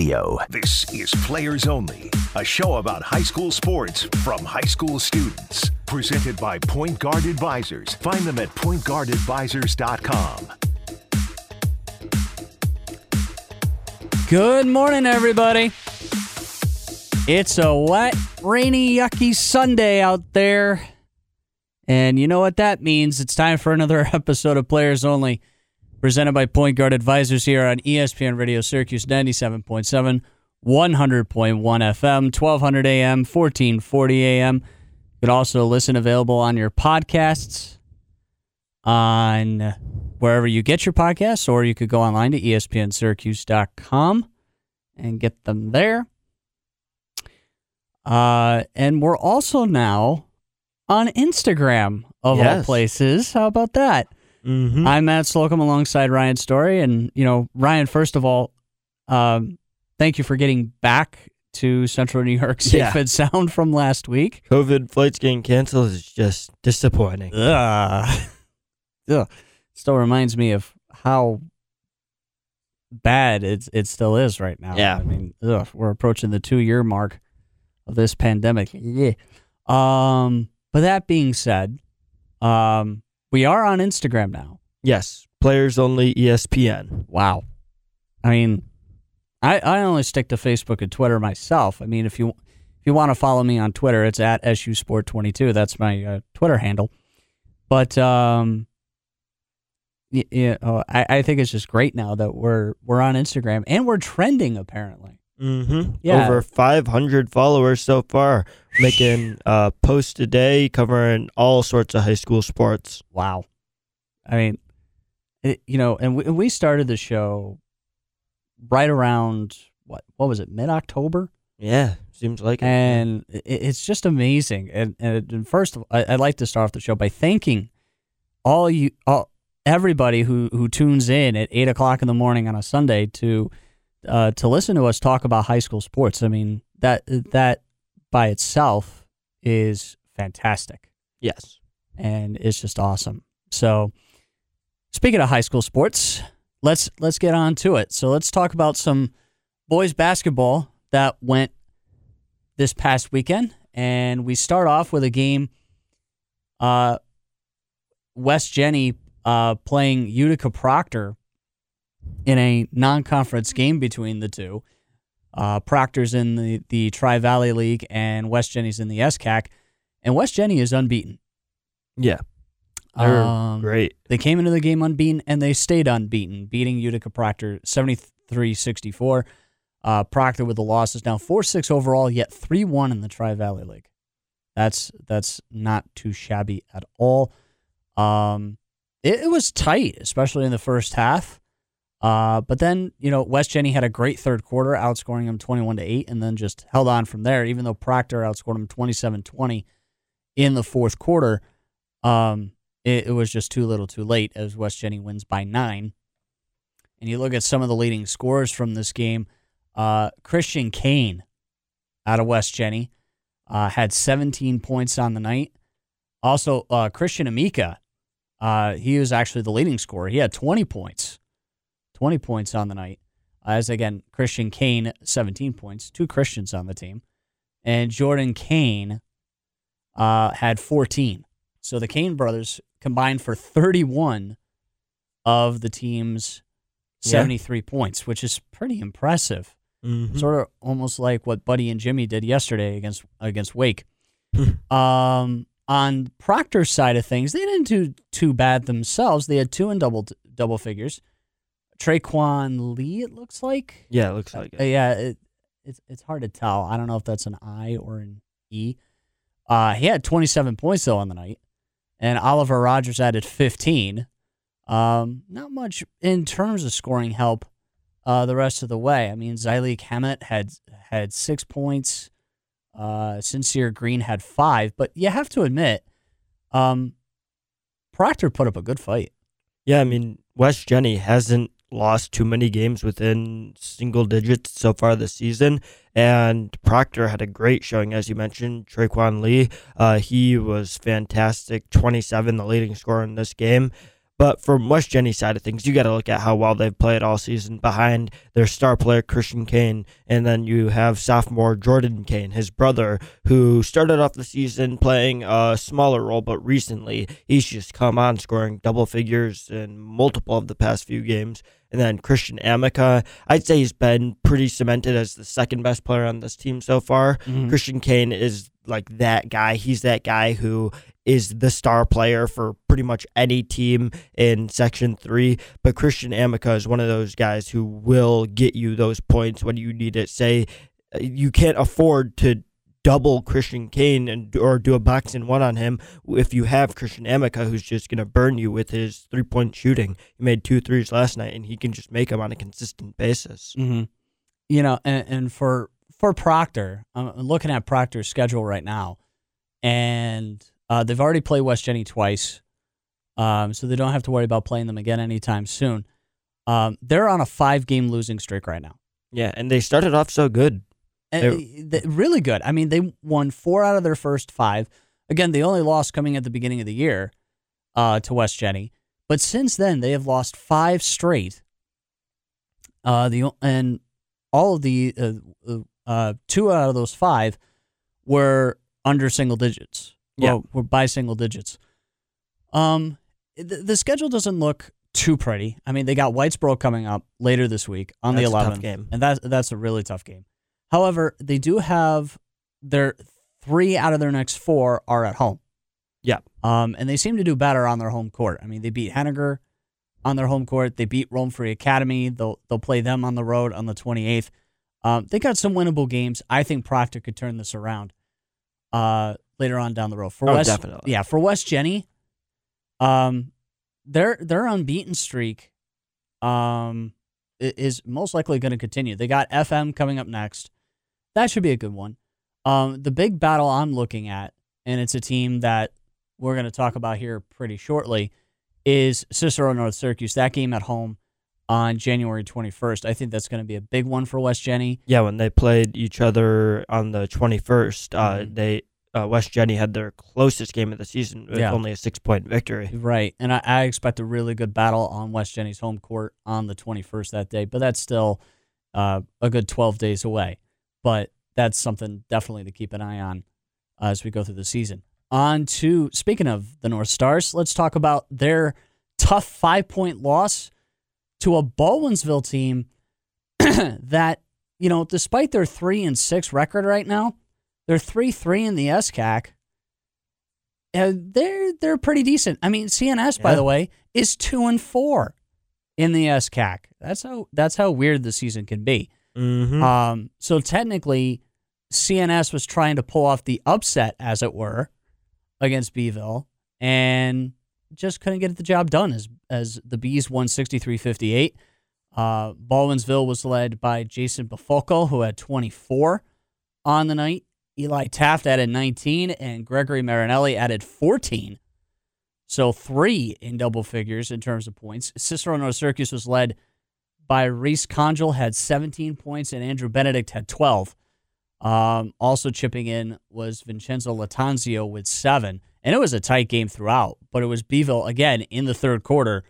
Radio. This is Players Only, a show about high school sports from high school students. Presented by Point Guard Advisors. Find them at pointguardadvisors.com. Good morning, everybody. It's a wet, rainy, yucky Sunday out there. And you know what that means? It's time for another episode of Players Only, presented by Point Guard Advisors here on ESPN Radio Syracuse 97.7, 100.1 FM, 1200 AM, 1440 AM. You can also listen available on your podcasts on wherever you get your podcasts, or you could go online to espnsyracuse.com and get them there. Uh, and we're also now on Instagram of all places. How about that? Mm-hmm. I'm Matt Slocum alongside Ryan Story. And, you know, Ryan, first of all, um, thank you for getting back to Central New York safe Yeah. and sound from last week. COVID flights getting canceled is just disappointing. Ugh. Ugh. Still reminds me of how bad it it still is right now. Yeah. I mean, ugh, we're approaching the two year mark of this pandemic. Yeah. Um, but that being said, um, we are on Instagram now. Yes, players only ESPN. Wow. I mean, I, I only stick to Facebook and Twitter myself. I mean, if you if you want to follow me on Twitter, it's at SU Sport 22. That's my uh, Twitter handle. But um, yeah, oh, I, I think it's just great now that we're we're on Instagram and we're trending apparently. Mm-hmm. Yeah. Over 500 followers so far, making uh, posts a day covering all sorts of high school sports. Wow. I mean, it, you know, and we, we started the show right around what what was it mid October. Yeah, seems like it. and it, it's just amazing. And, and, and first, of all, I, I'd like to start off the show by thanking all you, all everybody who who tunes in at eight o'clock in the morning on a Sunday to uh, to listen to us talk about high school sports. I mean that that by itself is fantastic Yes. and it's just awesome. So, speaking of high school sports, let's let's get on to it. So let's talk about some boys basketball that went this past weekend, and we start off with a game. Uh, West Genny uh, playing Utica Proctor in a non-conference game between the two. Uh, Proctor's in the the Tri Valley League, and West Genny's in the SCAC, and West Genny is unbeaten. Yeah, they're Um, great. They came into the game unbeaten and they stayed unbeaten, beating Utica Proctor 73 64. Uh, Proctor with the losses now 4 6 overall, yet 3 1 in the Tri Valley League. That's that's not too shabby at all. Um, it, it was tight, especially in the first half. Uh, but then, you know, West Genny had a great third quarter, outscoring them 21 to 8, and then just held on from there, even though Proctor outscored them 27 20 in the fourth quarter. Um, it, it was just too little too late as West Genny wins by nine. And you look at some of the leading scores from this game. Uh, Christian Kane out of West Genny uh, had 17 points on the night. Also, uh, Christian Amika, uh, he was actually the leading scorer. He had 20 points, 20 points on the night. As again, Christian Kane, 17 points, two Christians on the team. And Jordan Kane uh, had 14. So the Kane brothers combined for 31 of the team's Yeah. 73 points, which is pretty impressive. Mhm. Sort of almost like what Buddy and Jimmy did yesterday against against Wake. um, on Proctor's side of things, they didn't do too bad themselves. They had two in double double figures. Traquan Lee, it looks like. Yeah, it looks like Uh, it. yeah, it, it's it's hard to tell. I don't know if that's an I or an E. Uh, he had 27 points though on the night, and Oliver Rogers added 15. Um, not much in terms of scoring help. Uh, the rest of the way. I mean, Zyleek Hammett had had six points. Uh, Sincere Green had five, but you have to admit, um, Proctor put up a good fight. Yeah, I mean, West Genny hasn't lost too many games within single digits so far this season. And Proctor had a great showing, as you mentioned. Traquan Lee, uh, he was fantastic, 27, the leading scorer in this game. But from West Genny side of things, you got to look at how well they've played all season behind their star player Christian Kane, and then you have sophomore Jordan Kane, his brother, who started off the season playing a smaller role, but recently he's just come on scoring double figures in multiple of the past few games. And then Christian Amica, I'd say he's been pretty cemented as the second best player on this team so far. Mhm. Christian Kane is like that guy. He's that guy who is the star player for pretty much any team in Section 3. But Christian Amica is one of those guys who will get you those points when you need it. Say uh, you can't afford to double Christian Kane and or do a box and one on him if you have Christian Amica who's just going to burn you with his three point shooting. He made two threes last night and he can just make them on a consistent basis. hmm You know, and, and for for Proctor, I'm looking at Proctor's schedule right now, and uh, they've already played West Genny twice, um, so they don't have to worry about playing them again anytime soon. Um, they're on a five game losing streak right now. Yeah, and they started off so good. They- really good. I mean, they won four out of their first five. Again, the only loss coming at the beginning of the year uh, to West Genny, but since then they have lost five straight. Uh, the and all of the uh, uh, uh, two out of those five were under single digits. Yeah. Well, were by single digits. Um, the, the schedule doesn't look too pretty. I mean, they got Whitesboro coming up later this week on That's a the tough 11th, game. and that's that's a really tough game. However, they do have their three out of their next four are at home. Yeah. Um, and they seem to do better on their home court. I mean, they beat Henninger on their home court. They beat Rome Free Academy. They'll they'll play them on the road on the 28th. Um, they got some winnable games. I think Proctor could turn this around uh, later on down the road. For Oh, West, definitely. yeah, for West Genny, um, their their unbeaten streak um, is most likely going to continue. They got FM coming up next. That should be a good one. Um, the big battle I'm looking at, and it's a team that we're going to talk about here pretty shortly, is Cicero North Syracuse. That game at home on January 21st. I think that's going to be a big one for West Genny. Yeah, when they played each other on the 21st, uh, Mhm. they uh, West Genny had their closest game of the season with Yeah. only a six point victory. Right. And I, I expect a really good battle on West Genny's home court on the 21st that day, but that's still uh, a good 12 days away. But that's something definitely to keep an eye on as we go through the season. On to, speaking of the North Stars, let's talk about their tough five point loss to a Baldwinsville team that, you know, despite their three and six record right now, they're three three in the SCAC. Uh, they're they're pretty decent. I mean, CNS, by the way, is two and four in the SCAC. That's how that's how weird the season can be. Mm-hmm. Um, so technically, CNS was trying to pull off the upset, as it were, against Beeville, and just couldn't get the job done. As as the Bees won 63-58. Uh, Baldwinsville was led by Jason Bafulco, who had 24 on the night. Eli Taft added 19, and Gregory Marinelli added 14. So three in double figures in terms of points. Cicero North Syracuse was led by Reese Conjal, had 17 points, and Andrew Benedict had 12. Um, also chipping in was Vincenzo Latanzio with seven. And it was a tight game throughout, but it was Beeville again in the third quarter,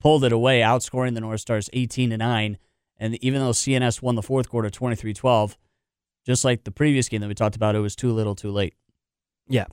pulled it away, outscoring the North Stars 18 to 9. And even though CNS won the fourth quarter 23 12, just like the previous game that we talked about, it was too little too late. Yeah.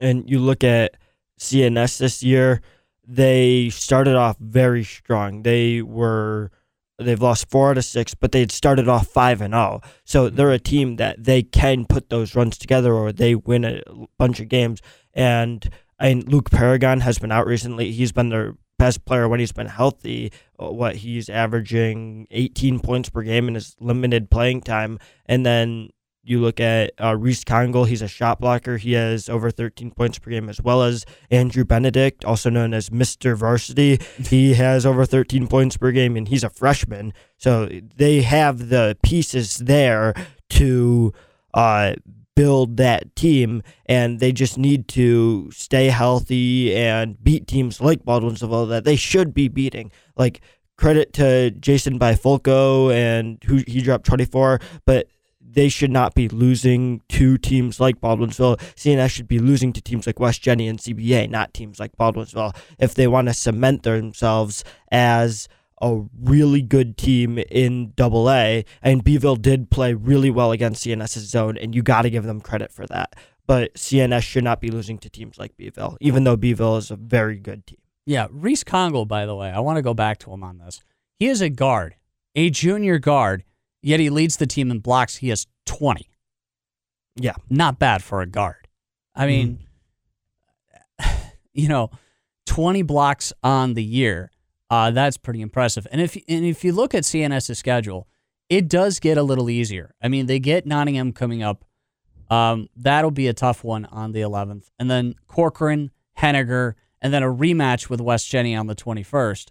And you look at CNS this year, they started off very strong. They were they've lost 4 out of 6, but they had started off 5 and 0. So they're a team that they can put those runs together or they win a bunch of games. And and Luke Paragon has been out recently. He's been their best player when he's been healthy. Uh, What he's averaging 18 points per game in his limited playing time. And then you look at uh, Reese Congle, he's a shot blocker. He has over 13 points per game, as well as Andrew Benedict, also known as Mr. Varsity. he has over 13 points per game, and he's a freshman. So they have the pieces there to uh, build that team, and they just need to stay healthy and beat teams like Baldwinsville that they should be beating. Like, credit to Jason Bifulco and who he dropped 24, but they should not be losing to teams like Baldwinsville. CNS should be losing to teams like West Genny and CBA, not teams like Baldwinsville, if they want to cement themselves as a really good team in Double A. And Beeville did play really well against CNS's zone, and you got to give them credit for that. But CNS should not be losing to teams like Beeville, even though Beeville is a very good team. Yeah, Reese Congo, by the way, I want to go back to him on this. He is a guard, a junior guard, yet he leads the team in blocks. He has 20. Yeah. Not bad for a guard. I mean, you know, 20 blocks on the year. Uh, that's pretty impressive. And if and if you look at CNS's schedule, it does get a little easier. I mean, they get Nottingham coming up. Um, that'll be a tough one on the 11th, and then Corcoran, Henninger, and then a rematch with West Genny on the 21st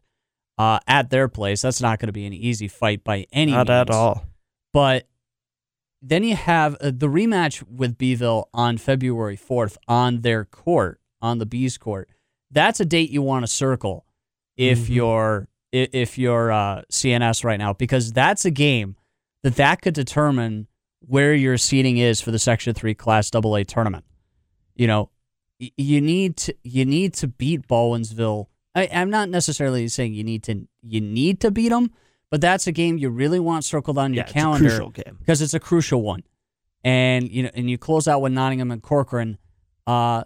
uh, at their place. That's not going to be an easy fight by any Not means. at all. But then you have uh, the rematch with Beeville on February 4th on their court, on the Bees court. That's a date you want to circle if Mhm. you're if you're uh, CNS right now because that's a game that that could determine where your seating is for the Section 3 Class AA tournament. You know, y- you need to you need to beat Baldwinsville. I, I'm not necessarily saying you need to you need to beat them, but that's a game you really want circled on your yeah, calendar it's a crucial game. because it's a crucial one. And you know, and you close out with Nottingham and Corcoran uh,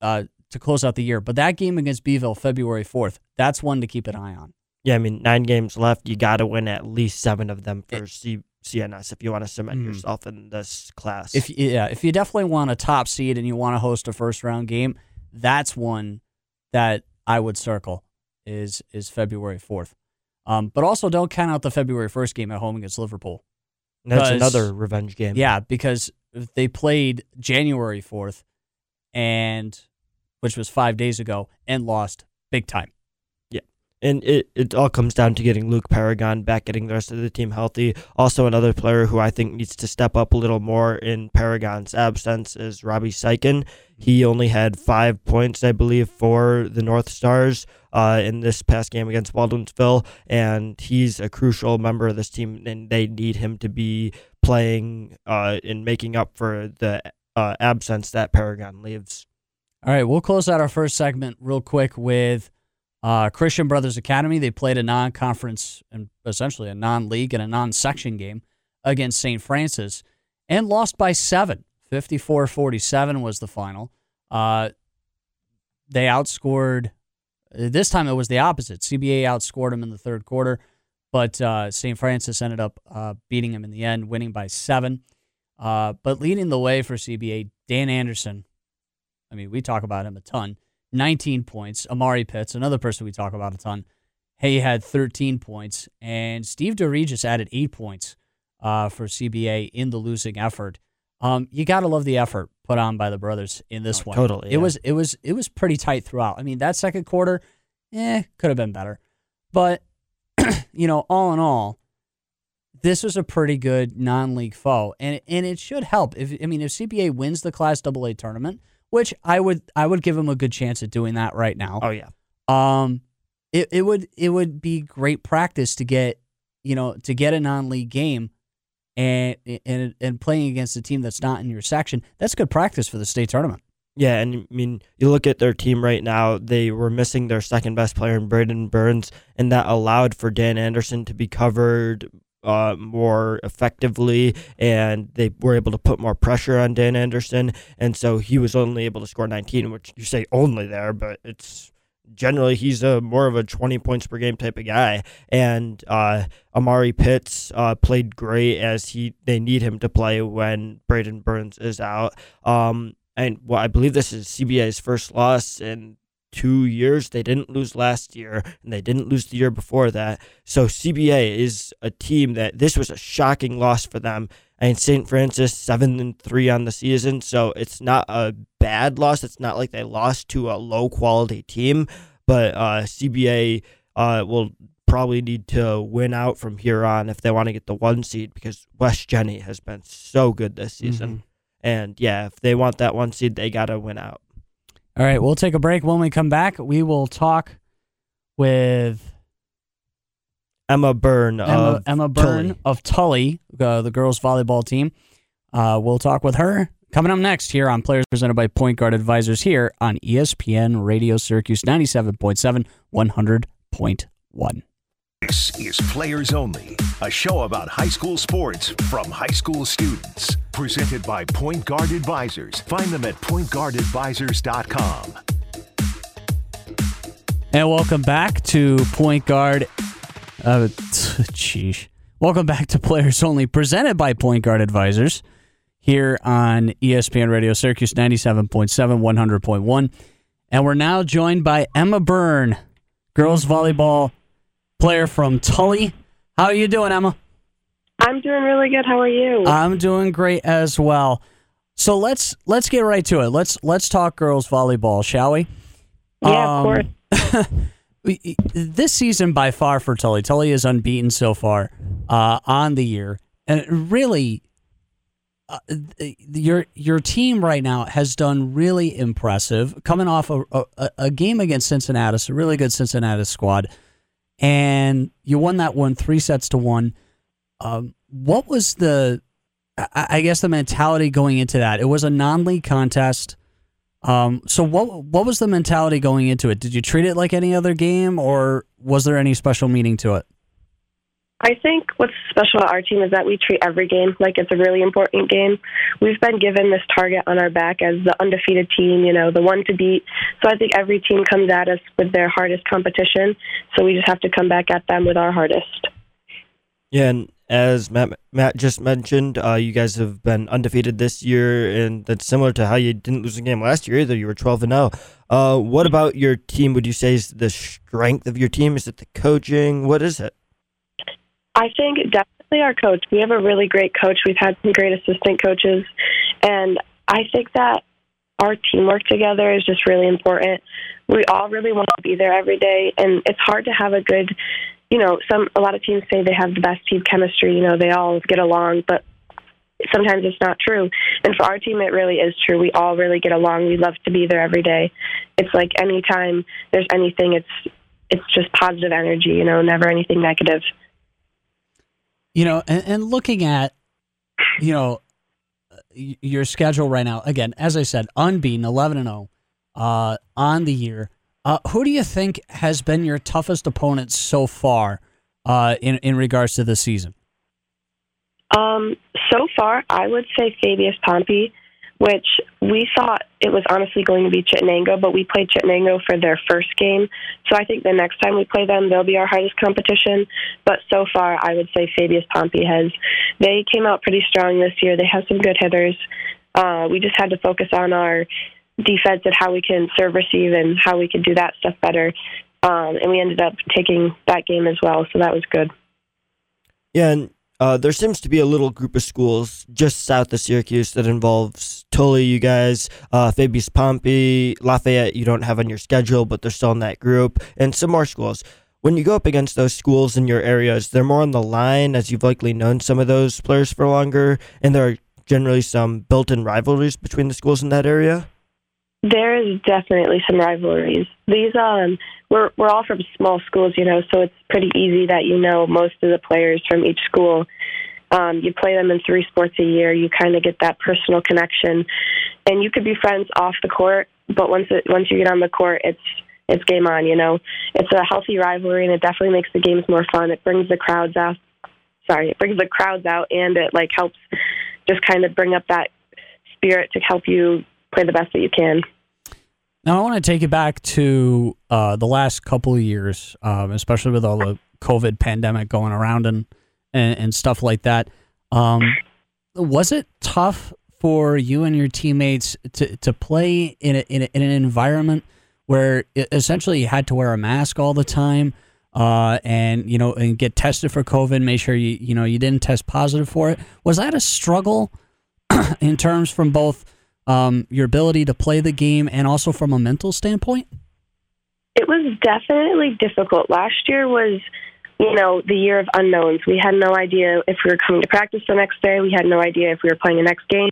uh, to close out the year. But that game against Beeville, February fourth, that's one to keep an eye on. Yeah, I mean, nine games left. You got to win at least seven of them for C- CNS if you want to cement Mhm. yourself in this class. If yeah, if you definitely want a top seed and you want to host a first round game, that's one that I would circle is is February fourth. Um, but also don't count out the February first game at home against Liverpool. That's another revenge game. Yeah, because they played January 4th and which was 5 days ago and lost big time. And it, it all comes down to getting Luke Paragon back, getting the rest of the team healthy. Also, another player who I think needs to step up a little more in Paragon's absence is Robbie Sykin. He only had five points, I believe, for the North Stars uh, in this past game against Baldwinsville, and he's a crucial member of this team, and they need him to be playing uh, and making up for the uh, absence that Paragon leaves. All right, we'll close out our first segment real quick with uh, Christian Brothers Academy. They played a non-conference and essentially a non-league and a non-section game against St. Francis and lost by seven. 54-47 was the final. Uh, they outscored. This time it was the opposite. CBA outscored them in the third quarter, but uh, St. Francis ended up uh, beating them in the end, winning by seven. Uh, but leading the way for CBA, Dan Anderson. I mean, we talk about him a ton. 19 points. Amari Pitts, another person we talk about a ton. He had 13 points, and Steve DeRegis added eight points uh, for CBA in the losing effort. Um, you got to love the effort put on by the brothers in this Oh, one. totally, It was it was it was pretty tight throughout. I mean, that second quarter, eh, could have been better, but you know, all in all, this was a pretty good non-league foe, and and it should help. If I mean, if CBA wins the Class AA tournament, which I would I would give him a good chance at doing that right now. Oh, yeah. Um, it, it would it would be great practice to get you know to get a non-league game, and and and playing against a team that's not in your section. That's good practice for the state tournament. Yeah, and I mean, you look at their team right now, they were missing their second best player in Braden Burns, and that allowed for Dan Anderson to be covered uh, more effectively, and they were able to put more pressure on Dan Anderson, and so he was only able to score 19, which you say only there, but it's generally he's a more of a 20 points per game type of guy. And uh, amari pitts uh, played great as he they need him to play when braden burns is out. Um, and well, I believe this is CBA's first loss in two years. They didn't lose last year, and they didn't lose the year before that. So CBA is a team that this was a shocking loss for them. And St. Francis seven and three on the season, so it's not a bad loss. It's not like they lost to a low quality team, but uh, CBA uh, will probably need to win out from here on if they want to get the one seed because West Genny has been so good this season. And yeah, if they want that one seed, they got to win out. All right, we'll take a break. When we come back, we will talk with Emma Byrne Emma, of Emma Byrne Tully. of Tully, uh, the girls volleyball team. Uh, we'll talk with her coming up next here on Players presented by Point Guard Advisors here on ESPN Radio Syracuse 97.7, 100.1. This is Players Only, a show about high school sports from high school students. Presented by Point Guard Advisors. Find them at pointguardadvisors.com. And welcome back to Point Guard. Uh, sheesh. Welcome back to Players Only, presented by Point Guard Advisors here on ESPN Radio Syracuse 97.7, 100.1. And we're now joined by Emma Byrne, girls volleyball player from Tully. How are you doing, Emma? I'm doing really good. How are you? I'm doing great as well. So let's let's get right to it. Let's let's talk girls volleyball, shall we? yeah, of course. this season by far for Tully. Tully is unbeaten so far uh, on the year, and really, uh, your your team right now has done really impressive. Coming off a, a, a game against Cincinnatus, a really good Cincinnatus squad, and you won that one three sets to one. Um, what was the, I, guess, the mentality going into that? It was a non-league contest. Um, so what what was the mentality going into it? Did you treat it like any other game, or was there any special meaning to it? I think what's special about our team is that we treat every game like it's a really important game. We've been given this target on our back as the undefeated team, you know, the one to beat. So I think every team comes at us with their hardest competition. So we just have to come back at them with our hardest. Yeah, and as Matt, Matt just mentioned, uh, you guys have been undefeated this year, and that's similar to how you didn't lose a game last year either. You were 12 and 0. Uh, what about your team? Would you say is the strength of your team? Is it the coaching? What is it? I think definitely our coach. We have a really great coach. We've had some great assistant coaches. And I think that our teamwork together is just really important. We all really want to be there every day. And it's hard to have a good, you know, some, a lot of teams say they have the best team chemistry. You know, they all get along, but sometimes it's not true. And for our team, it really is true. We all really get along. We love to be there every day. It's like anytime there's anything, it's, it's just positive energy, you know, never anything negative. You know, and, and looking at, you know, your schedule right now. Again, as I said, unbeaten, eleven and zero, uh, on the year. Uh, who do you think has been your toughest opponent so far, uh, in in regards to the season? Um, so far, I would say Fabius Pompey, which we thought it was honestly going to be Chittenango, but we played Chittenango for their first game. So I think the next time we play them, they'll be our hardest competition. But so far, I would say Fabius Pompey has. They came out pretty strong this year. They have some good hitters. Uh, we just had to focus on our defense and how we can serve, receive, and how we can do that stuff better. Um, and we ended up taking that game as well, so that was good. Yeah, and uh, there seems to be a little group of schools just south of Syracuse that involves Tully, you guys, uh, Fabius Pompey, Lafayette. You don't have on your schedule, but they're still in that group, and some more schools. When you go up against those schools in your areas, they're more on the line, as you've likely known some of those players for longer, and there are generally some built-in rivalries between the schools in that area. There is definitely some rivalries. These um we're we're all from small schools, you know, so it's pretty easy that you know most of the players from each school. Um, you play them in three sports a year. You kind of get that personal connection, and you could be friends off the court. But once it once you get on the court, it's it's game on. You know, it's a healthy rivalry, and it definitely makes the games more fun. It brings the crowds out. Sorry, it brings the crowds out, and it like helps just kind of bring up that spirit to help you play the best that you can. Now I want to take you back to uh, the last couple of years, um, especially with all the COVID pandemic going around and and, and stuff like that. Um, was it tough for you and your teammates to, to play in, a, in, a, in an environment where essentially you had to wear a mask all the time? Uh, and you know, and get tested for COVID. Make sure you you know you didn't test positive for it. Was that a struggle in terms from both um, your ability to play the game and also from a mental standpoint? It was definitely difficult. Last year was, you know, the year of unknowns. We had no idea if we were coming to practice the next day. We had no idea if we were playing the next game.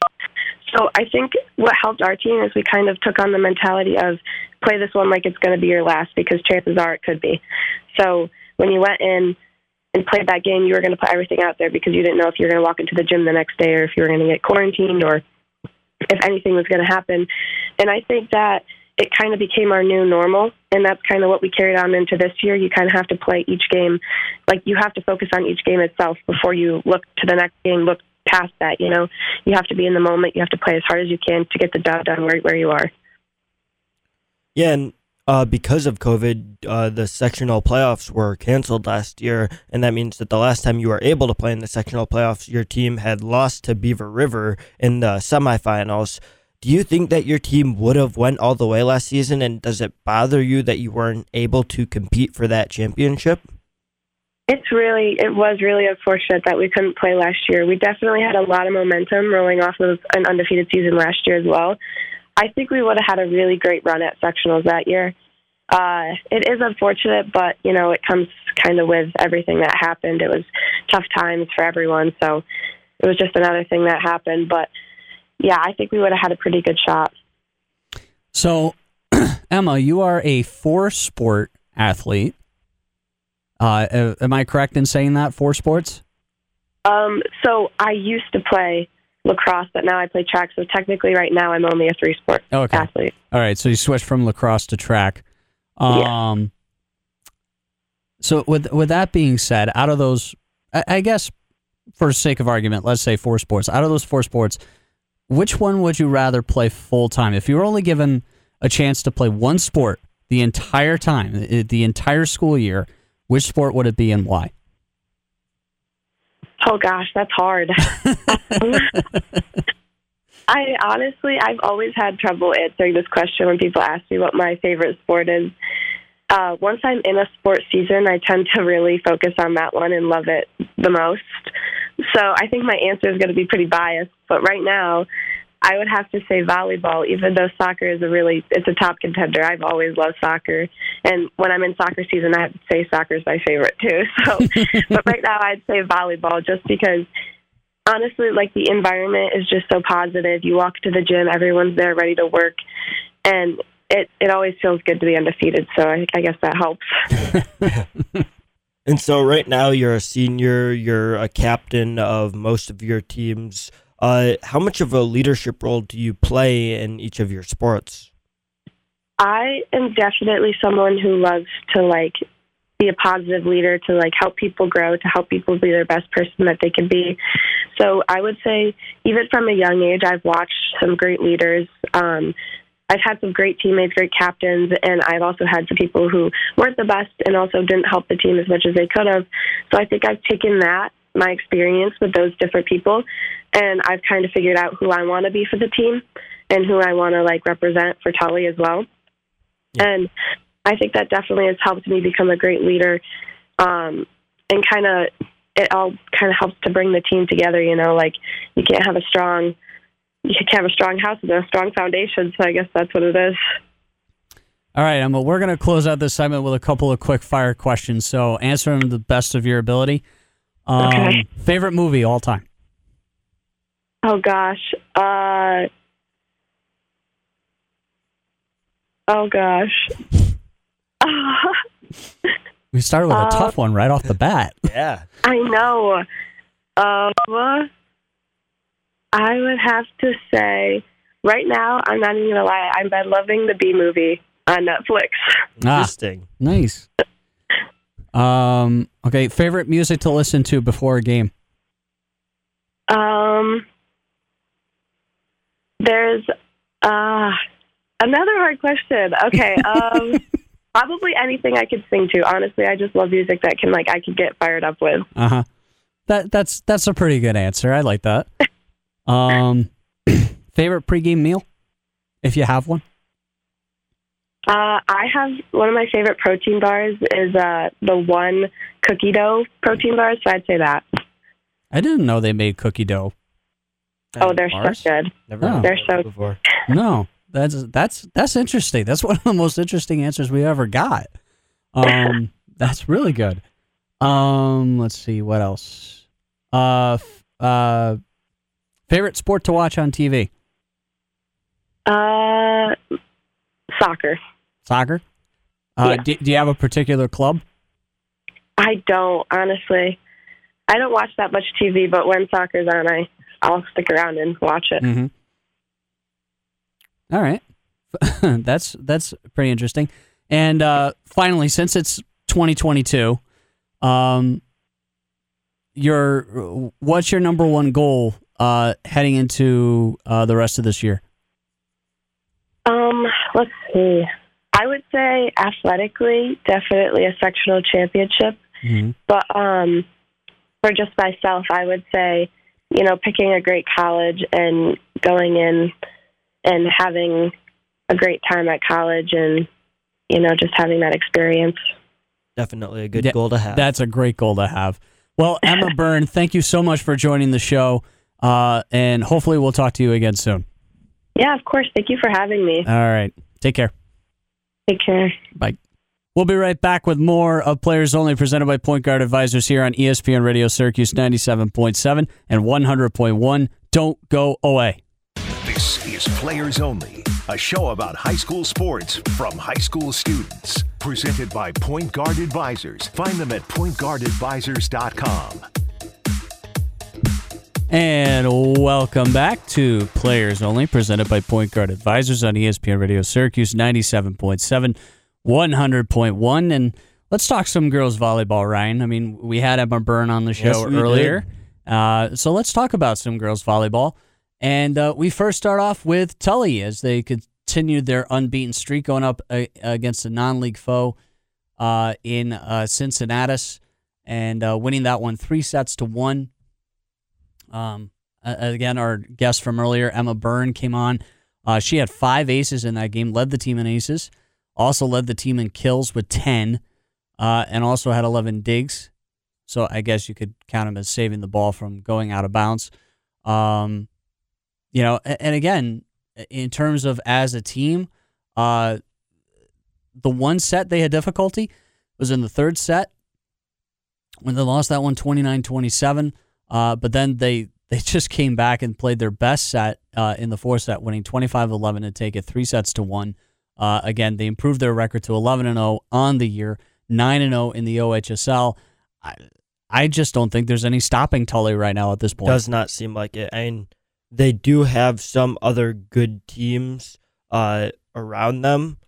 So I think what helped our team is we kind of took on the mentality of play this one like it's going to be your last because chances are it could be. So when you went in and played that game, you were going to put everything out there because you didn't know if you were going to walk into the gym the next day or if you were going to get quarantined or if anything was going to happen. And I think that it kind of became our new normal, and that's kind of what we carried on into this year. You kind of have to play each game, like you have to focus on each game itself before you look to the next game, look past that. You know, you have to be in the moment. You have to play as hard as you can to get the job done where where you are. Yeah, and uh, because of COVID, uh, the sectional playoffs were canceled last year, and that means that the last time you were able to play in the sectional playoffs, your team had lost to Beaver River in the semifinals. Do you think that your team would have went all the way last season, and does it bother you that you weren't able to compete for that championship? It's really, it was really unfortunate that we couldn't play last year. We definitely had a lot of momentum rolling off of an undefeated season last year as well. I think we would have had a really great run at sectionals that year. Uh, it is unfortunate, but you know it comes kind of with everything that happened. It was tough times for everyone, so it was just another thing that happened. But yeah, I think we would have had a pretty good shot. So, Emma, you are a four sport athlete. Uh, am I correct in saying that four sports? Um, so I used to play lacrosse, but now I play track. So technically, right now, I'm only a three sport okay. athlete. All right. So you switched from lacrosse to track. Um, Yeah. So with with that being said, out of those, I, I guess, for sake of argument, let's say four sports. Out of those four sports, which one would you rather play full time? If you were only given a chance to play one sport the entire time, the entire school year, which sport would it be and why? Oh gosh, that's hard. I honestly, I've always had trouble answering this question when people ask me what my favorite sport is. Uh, once I'm in a sports season, I tend to really focus on that one and love it the most. So I think my answer is going to be pretty biased. But right now, I would have to say volleyball, even though soccer is a really it's a top contender. I've always loved soccer, and when I'm in soccer season, I have to say soccer is my favorite too. So, but right now, I'd say volleyball just because honestly, like the environment is just so positive. You walk to the gym, everyone's there ready to work, and it it always feels good to be undefeated. So I, I guess that helps. And so right now you're a senior, you're a captain of most of your teams. Uh, how much of a leadership role do you play in each of your sports? I am definitely someone who loves to like be a positive leader, to like help people grow, to help people be their best person that they can be. So I would say, even from a young age, I've watched some great leaders. Um, I've had some great teammates, great captains, and I've also had some people who weren't the best and also didn't help the team as much as they could have. So I think I've taken that, my experience with those different people, and I've kind of figured out who I want to be for the team and who I want to like represent for Tully as well. And I think that definitely has helped me become a great leader, um, and kind of it all kind of helps to bring the team together. You know, like you can't have a strong you can't have a strong house without a strong foundation. So I guess that's what it is. All right, Emma, we're going to close out this segment with a couple of quick fire questions. So answer them to the best of your ability. Um, Okay. Favorite movie all time? Oh gosh. Uh, oh gosh. We started with a Uh, tough one right off the bat. Yeah. I know. Um, I would have to say, right now, I'm not even gonna lie. I've been loving the Bee Movie on Netflix. Ah, Interesting. nice. Um, okay, favorite music to listen to before a game? Um, there's uh another hard question. Okay. Um, probably anything I could sing to. Honestly, I just love music that can like I could get fired up with. Uh huh. That that's that's a pretty good answer. I like that. Um, favorite pregame meal, if you have one. Uh, I have one of my favorite protein bars is uh the one cookie dough protein bar, so I'd say that. I didn't know they made cookie dough. Oh, they're Bars? so good. Never Oh. heard They're of so- before. No, that's that's that's interesting. That's one of the most interesting answers we ever got. Um, that's really good. Um, let's see what else. Uh, f- uh, favorite sport to watch on TV? Uh, soccer. Soccer. Uh, Yeah. do, do you have a particular club? I don't honestly. I don't watch that much TV, but when soccer's on, I I'll stick around and watch it. Mm-hmm. All right, that's that's pretty interesting. And uh, finally, since it's 2022, um, your what's your number one goal uh, heading into uh, the rest of this year? Um, let's see. I would say athletically, definitely a sectional championship. Mm-hmm. But um, for just myself, I would say, you know, picking a great college and going in and having a great time at college and, you know, just having that experience. Definitely a good Yeah, goal to have. That's a great goal to have. Well, Emma Byrne, thank you so much for joining the show, uh, and hopefully we'll talk to you again soon. Yeah, of course. Thank you for having me. All right, take care. Take care. Bye. We'll be right back with more of Players Only presented by Point Guard Advisors here on ESPN Radio Syracuse 97.7 and 100.1. Don't go away. This is Players Only, a show about high school sports from high school students. Presented by Point Guard Advisors. Find them at pointguardadvisors.com. And welcome back to Players Only presented by Point Guard Advisors on ESPN Radio Syracuse 97.7, 100.1. And let's talk some girls volleyball, Ryan. I mean, we had Emma Byrne on the show Yes, earlier. Uh, so let's talk about some girls volleyball. And uh, we first start off with Tully as they continued their unbeaten streak going up uh, against a non league foe uh, in uh, Cincinnatus and uh, winning that one three sets to one. Um, again, our guest from earlier, Emma Byrne, came on. Uh, she had five aces in that game, led the team in aces, also led the team in kills with 10, uh, and also had 11 digs. So I guess you could count them as saving the ball from going out of bounds. Um, you know, and again, in terms of as a team, uh, the one set they had difficulty was in the third set when they lost that one 29 27. Uh, but then they, they just came back and played their best set uh, in the fourth set, winning 25 11 to take it three sets to one. Uh, again, they improved their record to 11 and 0 on the year, 9 and 0 in the OHSL. I, I just don't think there's any stopping Tully right now at this point. Does not seem like it. I mean, they do have some other good teams uh, around them,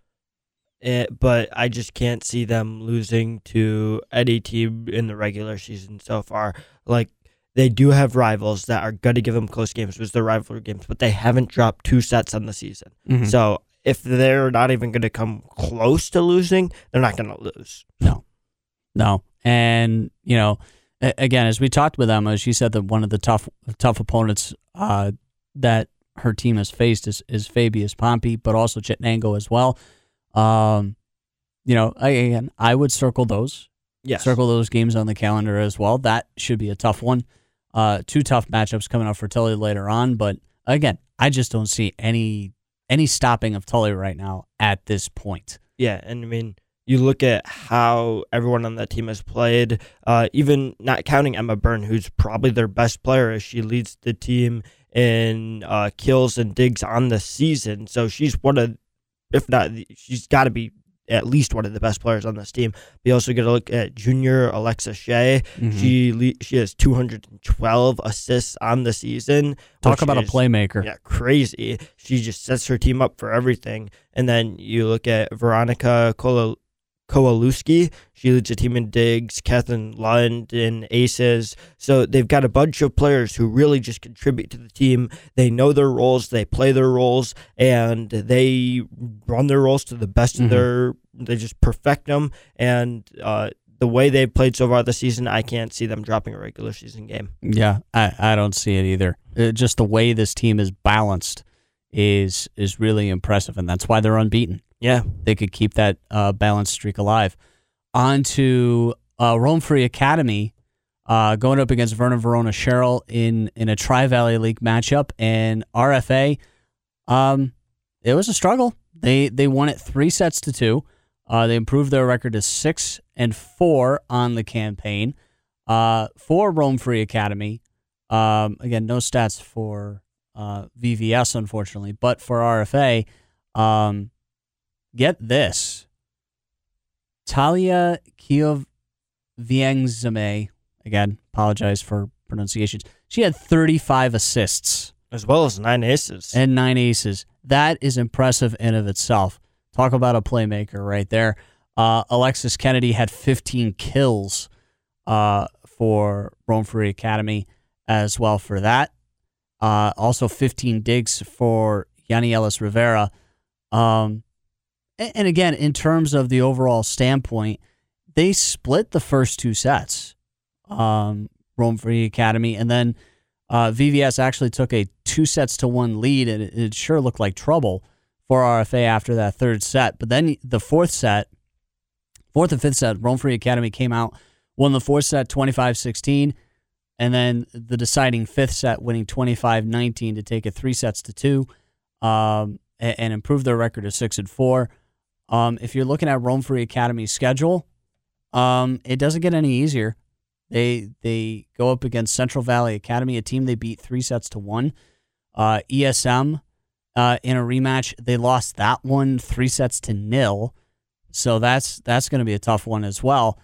eh, but I just can't see them losing to any team in the regular season so far. Like they do have rivals that are going to give them close games, which the rivalry games, but they haven't dropped two sets on the season. Mhm. So if they're not even going to come close to losing, they're not going to lose. No, no, and you know, again, as we talked with Emma, she said that one of the tough tough opponents uh, that her team has faced is is Fabius Pompey, but also Chittenango as well. Um, you know, I, again, I would circle those, Yes. circle those games on the calendar as well. That should be a tough one. Uh, two tough matchups coming up for Tully later on, but again, I just don't see any any stopping of Tully right now at this point. Yeah, and I mean, you look at how everyone on that team has played, uh, even not counting Emma Byrne, who's probably their best player as she leads the team in uh, kills and digs on the season. So she's one of, if not, she's got to be at least one of the best players on this team. We also get a look at junior Alexa Shea. Mm-hmm. She le- she has 212 assists on the season. Talk about a playmaker. yeah, crazy. She just sets her team up for everything. And then you look at Veronica Kola- Kowalewski. She leads a team in digs. Catherine Lund in aces. So they've got a bunch of players who really just contribute to the team. They know their roles. They play their roles, and they run their roles to the best Mhm. of their. They just perfect them. And uh, the way they've played so far this season, I can't see them dropping a regular season game. Yeah, I, I don't see it either. Uh, just the way this team is balanced is is really impressive, and that's why they're unbeaten. Yeah. They could keep that uh, balanced streak alive. On to uh, Rome Free Academy, uh, going up against Vernon Verona Sherrill in in a Tri Valley League matchup, and RFA. Um, it was a struggle. They they won it three sets to two. Uh, they improved their record to six and four on the campaign. Uh, for Rome Free Academy, um, again, no stats for uh, VVS, unfortunately, but for RFA, um, get this. Talia Kiev, Viengzame, again, apologize for pronunciations. She had 35 assists as well as nine aces. and nine aces. That is impressive in of itself. Talk about a playmaker right there. Uh, Alexis Kennedy had 15 kills uh, for Rome Free Academy as well for that. Uh, also 15 digs for Yanni Ellis Rivera. Um, and, again, in terms of the overall standpoint, they split the first two sets. Um, Rome Free Academy, and then uh, VVS actually took a two sets to one lead, and it, sure looked like trouble for RFA after that third set. But then the fourth set, fourth and fifth set, Rome Free Academy came out, won the fourth set 25 16, and then the deciding fifth set, winning 25 19 to take it three sets to two um, and, and improve their record to six and four. Um, if you're looking at Rome Free Academy's schedule, um, it doesn't get any easier. They they go up against Central Valley Academy, a team they beat three sets to one. Uh, ESM uh, in a rematch, they lost that one three sets to nil. So that's that's going to be a tough one as well.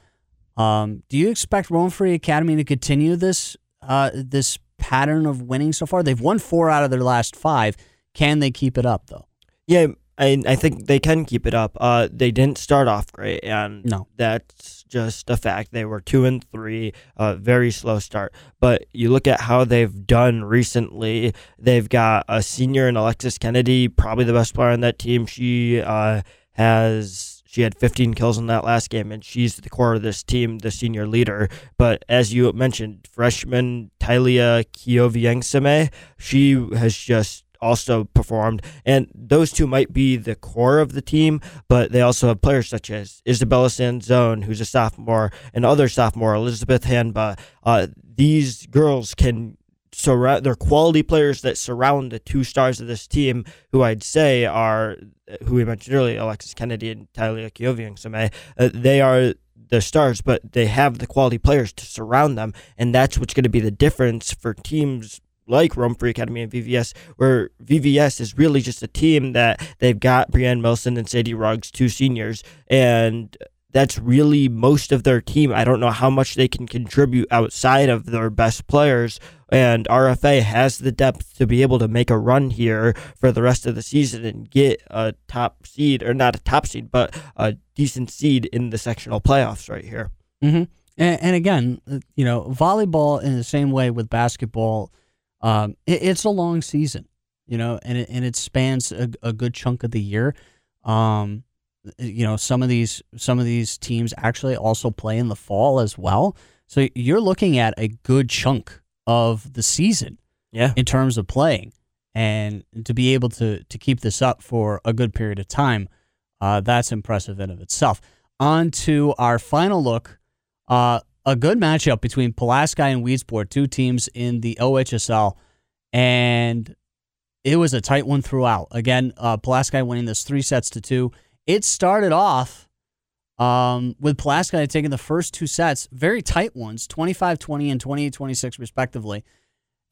Um, do you expect Rome Free Academy to continue this uh, this pattern of winning so far? They've won four out of their last five. Can they keep it up though? Yeah, I I think they can keep it up. Uh, they didn't start off great, and No. that's just a fact. They were two and three, uh, very slow start. But you look at how they've done recently. They've got a senior in Alexis Kennedy, probably the best player on that team. She uh, has. She had 15 kills in that last game, and she's the core of this team, the senior leader. But as you mentioned, freshman Tylia Kioviangsame, she has just also performed. And those two might be the core of the team, but they also have players such as Isabella Sanzone, who's a sophomore, and other sophomore, Elizabeth Hanba. Uh, these girls can surround, they're quality players that surround the two stars of this team, who I'd say are, who we mentioned earlier, Alexis Kennedy and Tylia Kioviangsame. Uh, they are the stars, but they have the quality players to surround them, and that's what's going to be the difference for teams like Rome Free Academy and VVS, where VVS is really just a team that they've got Brienne Milson and Sadie Ruggs, two seniors, and that's really most of their team. I don't know how much they can contribute outside of their best players, and RFA has the depth to be able to make a run here for the rest of the season and get a top seed, or not a top seed, but a decent seed in the sectional playoffs right here. Mm-hmm. And, and again, you know, volleyball in the same way with basketball, um, it, it's a long season, you know, and it, and it spans a, a good chunk of the year. Um, you know, some of these some of these teams actually also play in the fall as well. So you're looking at a good chunk of the season Yeah. in terms of playing, and to be able to to keep this up for a good period of time, uh, that's impressive in of itself. On to our final look, uh, a good matchup between Pulaski and Weedsport, two teams in the OHSL, and it was a tight one throughout. Again, uh, Pulaski winning this three sets to two. It started off um, with Pulaski taking the first two sets, very tight ones, 25 20 and 28 26, respectively.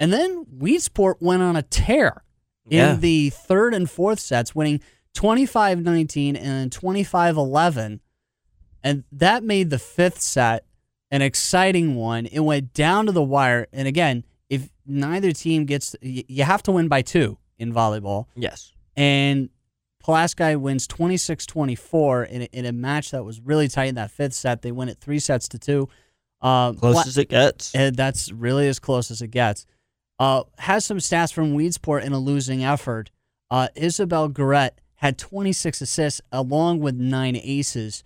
And then Weedsport went on a tear Yeah. in the third and fourth sets, winning 25 19 and 25 11. And that made the fifth set an exciting one. It went down to the wire. And again, if neither team gets, you have to win by two in volleyball Yes. and Pulaski wins 26-24 in a, in a match that was really tight in that fifth set. They win it three sets to two. Uh, Close Pula- as it gets. and that's really as close as it gets. Uh, has some stats from Weedsport in a losing effort. Uh, Isabel Garrett had 26 assists along with nine aces.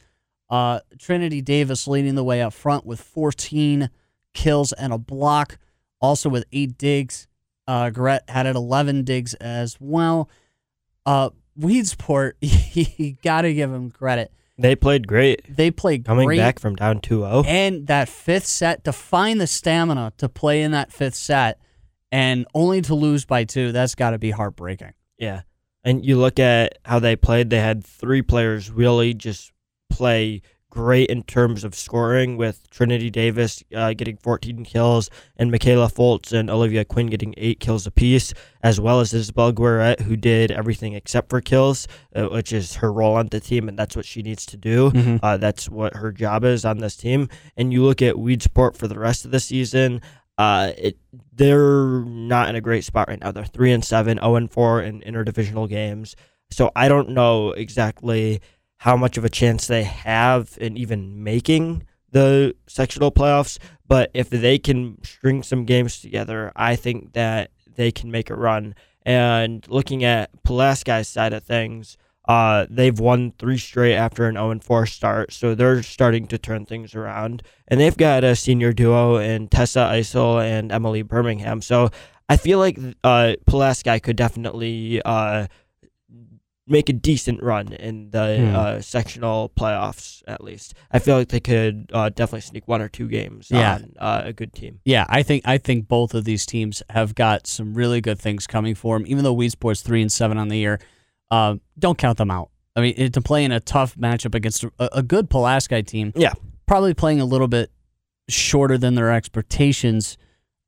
Uh, Trinity Davis leading the way up front with 14 kills and a block, also with eight digs. Uh, Garrett had it 11 digs as well. Uh, Weedsport, you got to give them credit. They played great. They played Coming great back from down 2-0. and that fifth set to find the stamina to play in that fifth set and only to lose by two that's got to be heartbreaking Yeah. And you look at how they played, they had three players really just play great in terms of scoring, with Trinity Davis uh, getting 14 kills and Michaela Foltz and Olivia Quinn getting eight kills apiece, as well as Isabel Guerrette, who did everything except for kills, uh, which is her role on the team, and that's what she needs to do. Mhm. Uh, that's what her job is on this team. And you look at Weedsport for the rest of the season. Uh, it they're not in a great spot right now. They're three and seven, zero and four in interdivisional games. So I don't know exactly how much of a chance they have in even making the sectional playoffs. But if they can string some games together, I think that they can make a run. And looking at Pulaski's side of things, uh, they've won three straight after an 0 4 start, so they're starting to turn things around. And they've got a senior duo in Tessa Isel and Emily Birmingham. So I feel like uh, Pulaski could definitely uh, make a decent run in the Hmm. uh, sectional playoffs, at least. I feel like they could uh, definitely sneak one or two games Yeah. on uh, a good team. Yeah, I think I think both of these teams have got some really good things coming for them. Even though Weedsport's three and seven on the year, uh, don't count them out. I mean, it, to play in a tough matchup against a, a good Pulaski team, Yeah. probably playing a little bit shorter than their expectations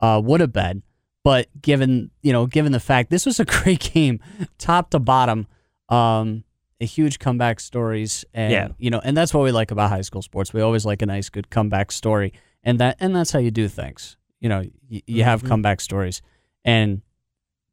uh, would have been. But given you know, given the fact this was a great game, top to bottom, um, a huge comeback stories, and Yeah. you know, and that's what we like about high school sports. We always like a nice, good comeback story, and that and that's how you do things. You know, you, you have Mhm. comeback stories, and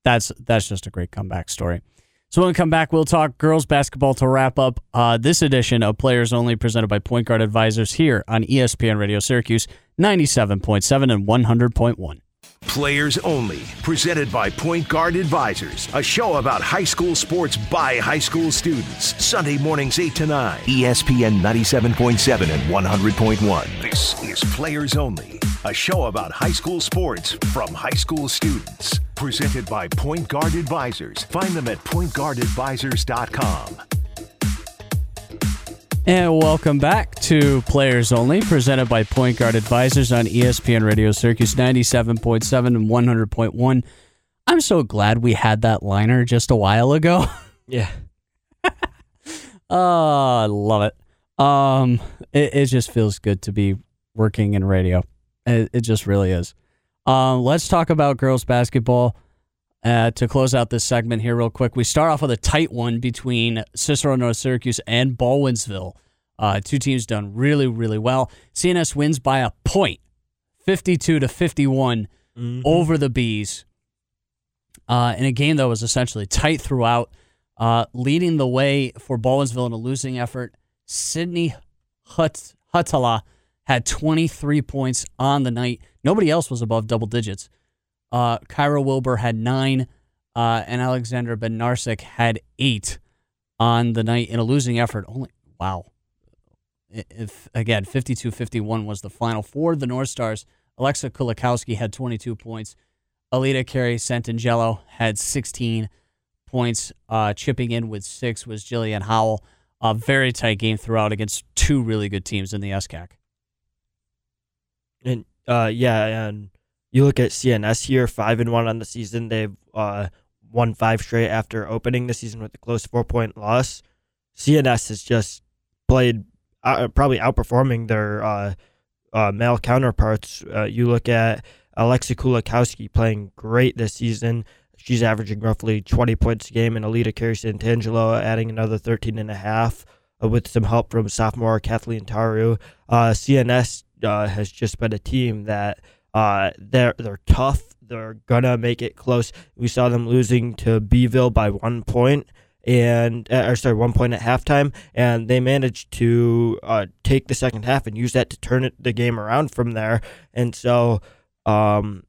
that's that's just a great comeback story. So when we come back, we'll talk girls basketball to wrap up uh, this edition of Players Only, presented by Point Guard Advisors here on ESPN Radio Syracuse, ninety-seven point seven and one hundred point one. Players Only, presented by Point Guard Advisors, a show about high school sports by high school students. Sunday mornings 8 to 9. ESPN 97.7 and 100.1. This is Players Only, a show about high school sports from high school students. Presented by Point Guard Advisors. Find them at pointguardadvisors.com. And welcome back to Players Only, presented by Point Guard Advisors on ESPN Radio Syracuse 97.7 and 100.1. I'm so glad we had that liner just a while ago. Yeah. Oh, I love it. Um, it, it just feels good to be working in radio. It, it just really is. Um, let's talk about girls basketball. Uh, to close out this segment here, real quick, we start off with a tight one between Cicero North Syracuse and Baldwinsville. Uh, two teams done really, really well. CNS wins by a point, 52 to 51 over the Bees. Uh, in a game that was essentially tight throughout, uh, leading the way for Baldwinsville in a losing effort. Sydney Hut- Hutala had 23 points on the night. Nobody else was above double digits. Uh, Kyra Wilbur had nine, uh, and Alexander Benarsik had eight on the night in a losing effort. Only wow. If again, 52-51 was the final for the North Stars. Alexa Kulikowski had 22 points. Alita Carey Santangelo had 16 points. Uh, chipping in with six was Jillian Howell. A very tight game throughout against two really good teams in the SCAC. And uh, yeah, and you look at CNS here, five and one on the season. They've uh, won five straight after opening the season with a close four point loss. CNS has just played uh, probably outperforming their uh, uh, male counterparts. Uh, you look at Alexi Kulikowski playing great this season. She's averaging roughly 20 points a game, and Alita Carey Santangelo adding another 13 and a half uh, with some help from sophomore Kathleen Taru. Uh, CNS has just been a team that uh, they're they're tough. They're gonna make it close. We saw them losing to Beeville by one point, and uh, or sorry, one point at halftime, and they managed to uh, take the second half and use that to turn it, the game around from there. And so, um,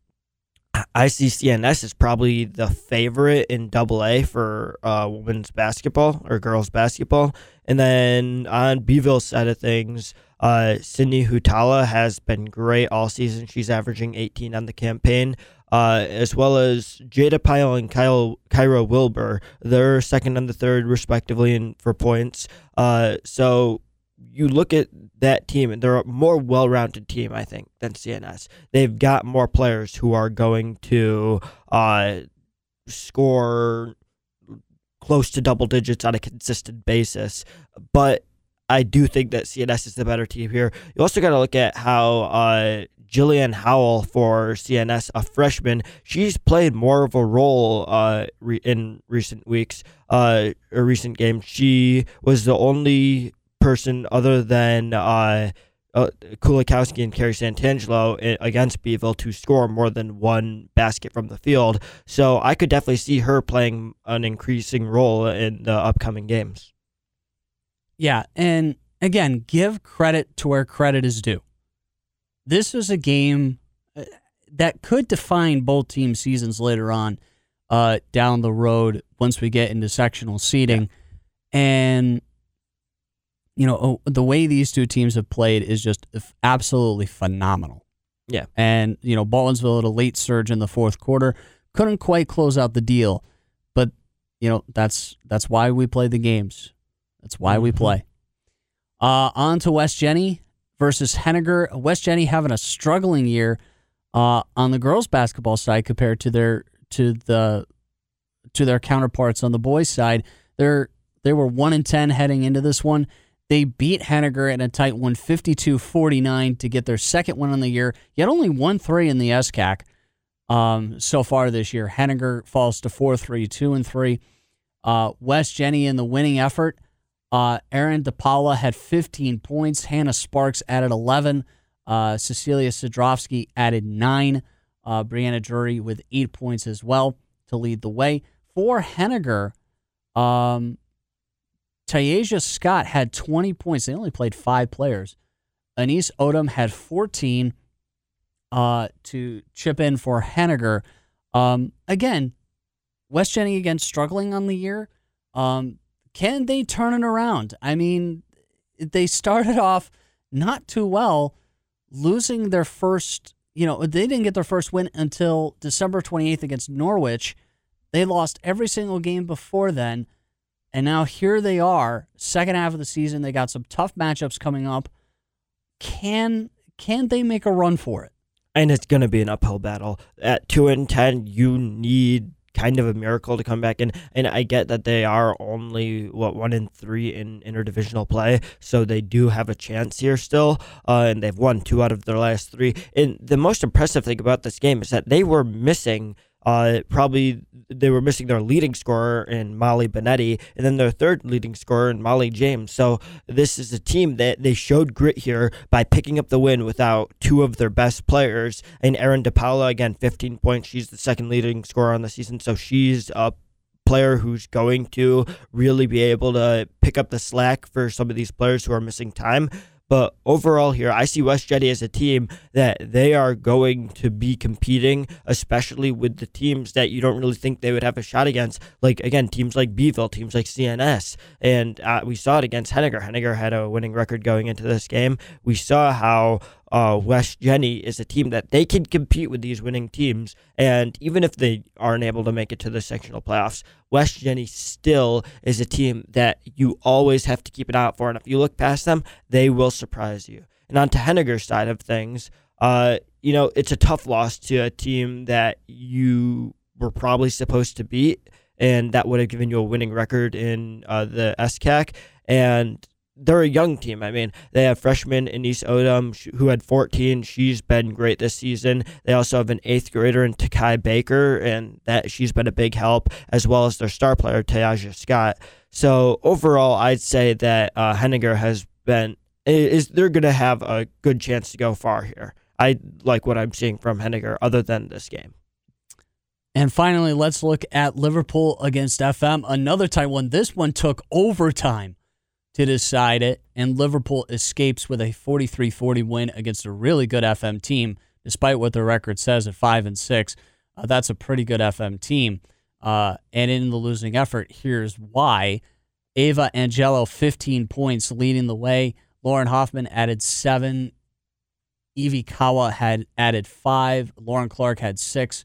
I see CNS is probably the favorite in Double A for uh, women's basketball or girls basketball. And then on Beeville's side of things, uh, Sydney Hutala has been great all season. She's averaging 18 on the campaign, uh, as well as Jada Pyle and Kyle Kyra Wilbur. They're second and the third, respectively, in, for points. Uh, so you look at that team, and they're a more well rounded team, I think, than CNS. They've got more players who are going to uh, score close to double digits on a consistent basis. But I do think that CNS is the better team here. You also got to look at how uh, Jillian Howell for CNS, a freshman, she's played more of a role uh, re- in recent weeks, uh, or recent games. She was the only person other than uh, uh, Kulikowski and Carrie Santangelo against Beeville to score more than one basket from the field. So I could definitely see her playing an increasing role in the upcoming games. Yeah, and again, give credit to where credit is due. This was a game uh, that could define both team seasons later on uh, down the road once we get into sectional seeding. Yeah. And, you know, oh, the way these two teams have played is just absolutely phenomenal. Yeah. And, you know, Baldwinsville had a late surge in the fourth quarter, couldn't quite close out the deal. But, you know, that's that's why we play the games. That's why we mm-hmm. play. Uh, on to West Genny versus Henninger. West Genny having a struggling year uh, on the girls basketball side compared to their to the to their counterparts on the boys side. They're they were one in ten heading into this one. They beat Henninger in a tight one, 52-49 to get their second win on the year. Yet only one three in the SCAC um, so far this year. Henninger falls to 4-3, 2 and 3. Uh, West Genny in the winning effort uh, Erin DePaula had 15 points. Hannah Sparks added 11. Uh, Cecilia Sidrovsky added nine. Uh, Brianna Drury with eight points as well to lead the way. For Henninger, um, Tayasia Scott had 20 points. They only played five players. Anise Odom had 14 uh, to chip in for Henninger. Um, again, West Genny again struggling on the year. Um, can they turn it around? I mean, they started off not too well, losing their first, you know, they didn't get their first win until December 28th against Norwich. They lost every single game before then. And now here they are, second half of the season. They got some tough matchups coming up. Can can they make a run for it? And it's going to be an uphill battle. At 2 and 10, you need kind of a miracle to come back in. And I get that they are only what one in three in interdivisional play, so they do have a chance here still. Uh, and they've won two out of their last three. And the most impressive thing about this game is that they were missing uh, probably they were missing their leading scorer in Molly Benetti, and then their third leading scorer in Molly James. So this is a team that they showed grit here by picking up the win without two of their best players. And Erin DePaula again, 15 points. She's the second leading scorer on the season, so she's a player who's going to really be able to pick up the slack for some of these players who are missing time. But overall, here, I see West Genny as a team that they are going to be competing, especially with the teams that you don't really think they would have a shot against. Like, again, teams like Beeville, teams like CNS. And uh, we saw it against Henninger. Henninger had a winning record going into this game. We saw how uh, West Genny is a team that they can compete with these winning teams. And even if they aren't able to make it to the sectional playoffs, West Genny still is a team that you always have to keep an eye out for. And if you look past them, they will surprise you. And on to Henninger's side of things, uh, you know, it's a tough loss to a team that you were probably supposed to beat, and that would have given you a winning record in uh, the SCAC. And they're a young team. I mean, they have freshman Anise Odom who had 14. She's been great this season. They also have an eighth grader in Takai Baker, and that she's been a big help, as well as their star player Tayaja Scott. So overall, I'd say that uh, Henninger has been is they're going to have a good chance to go far here. I like what I'm seeing from Henninger, other than this game. And finally, let's look at Liverpool against FM. Another tight one. This one took overtime to decide it, and Liverpool escapes with a 43-40 win against a really good FM team, despite what their record says at five and six. Uh, that's a pretty good FM team. Uh, and in the losing effort, here's why: Ava Angelo, 15 points, leading the way. Lauren Hoffman added seven. Evie Kawa had added five. Lauren Clark had six.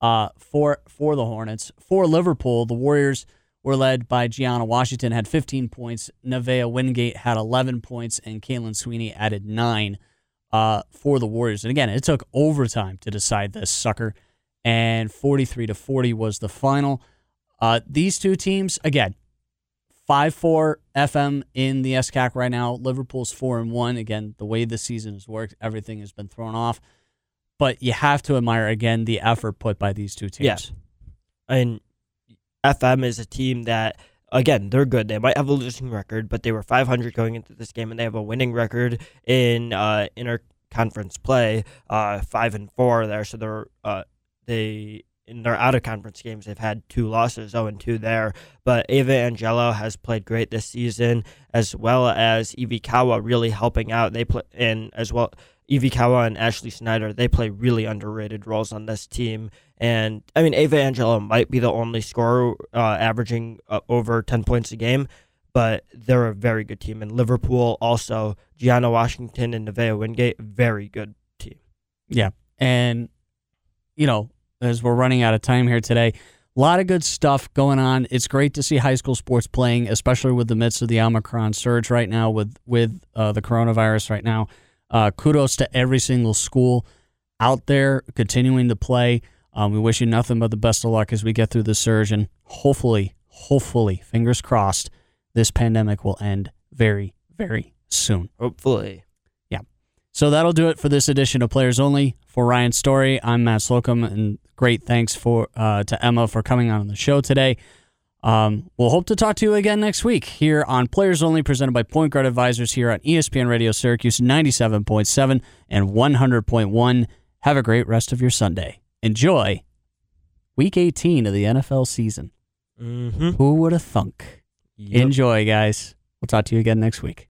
Uh, for for the Hornets. For Liverpool, the Warriors were led by Gianna Washington, had 15 points. Nevaeh Wingate had 11 points, and Caitlin Sweeney added nine uh, for the Warriors. And again, it took overtime to decide this sucker, and 43 to 40 was the final. Uh, these two teams, again, five four FM in the SCAC right now. Liverpool's four and one. Again, the way the season has worked, everything has been thrown off. But you have to admire again the effort put by these two teams. Yeah. And FM is a team that again, they're good. They might have a losing record, but they were 500 going into this game, and they have a winning record in uh, interconference play, uh, five and four there. So they're uh, they in their out of conference games they've had two losses, 0 and two there. But Ava Angelo has played great this season, as well as Kawa really helping out. They play and as well. Kawa and Ashley Snyder, they play really underrated roles on this team. And I mean, Ava Angelo might be the only scorer uh, averaging uh, over 10 points a game, but they're a very good team. And Liverpool also, Gianna Washington and Nevaeh Wingate, very good team. Yeah. And, you know, as we're running out of time here today, a lot of good stuff going on. It's great to see high school sports playing, especially with the midst of the Omicron surge right now with, with uh, the coronavirus right now. Uh, kudos to every single school out there continuing to play. Um, we wish you nothing but the best of luck as we get through the surge, and hopefully, hopefully, fingers crossed, this pandemic will end very, very soon. Hopefully. Yeah. So that'll do it for this edition of Players Only. For Ryan Story, I'm Matt Slocum, and great thanks for uh, to Emma for coming on the show today. Um, we'll hope to talk to you again next week here on Players Only, presented by Point Guard Advisors here on ESPN Radio Syracuse 97.7 and 100.1. Have a great rest of your Sunday enjoy week 18 of the NFL season. Mm-hmm. Who would have thunk? Yep. Enjoy, guys. We'll talk to you again next week.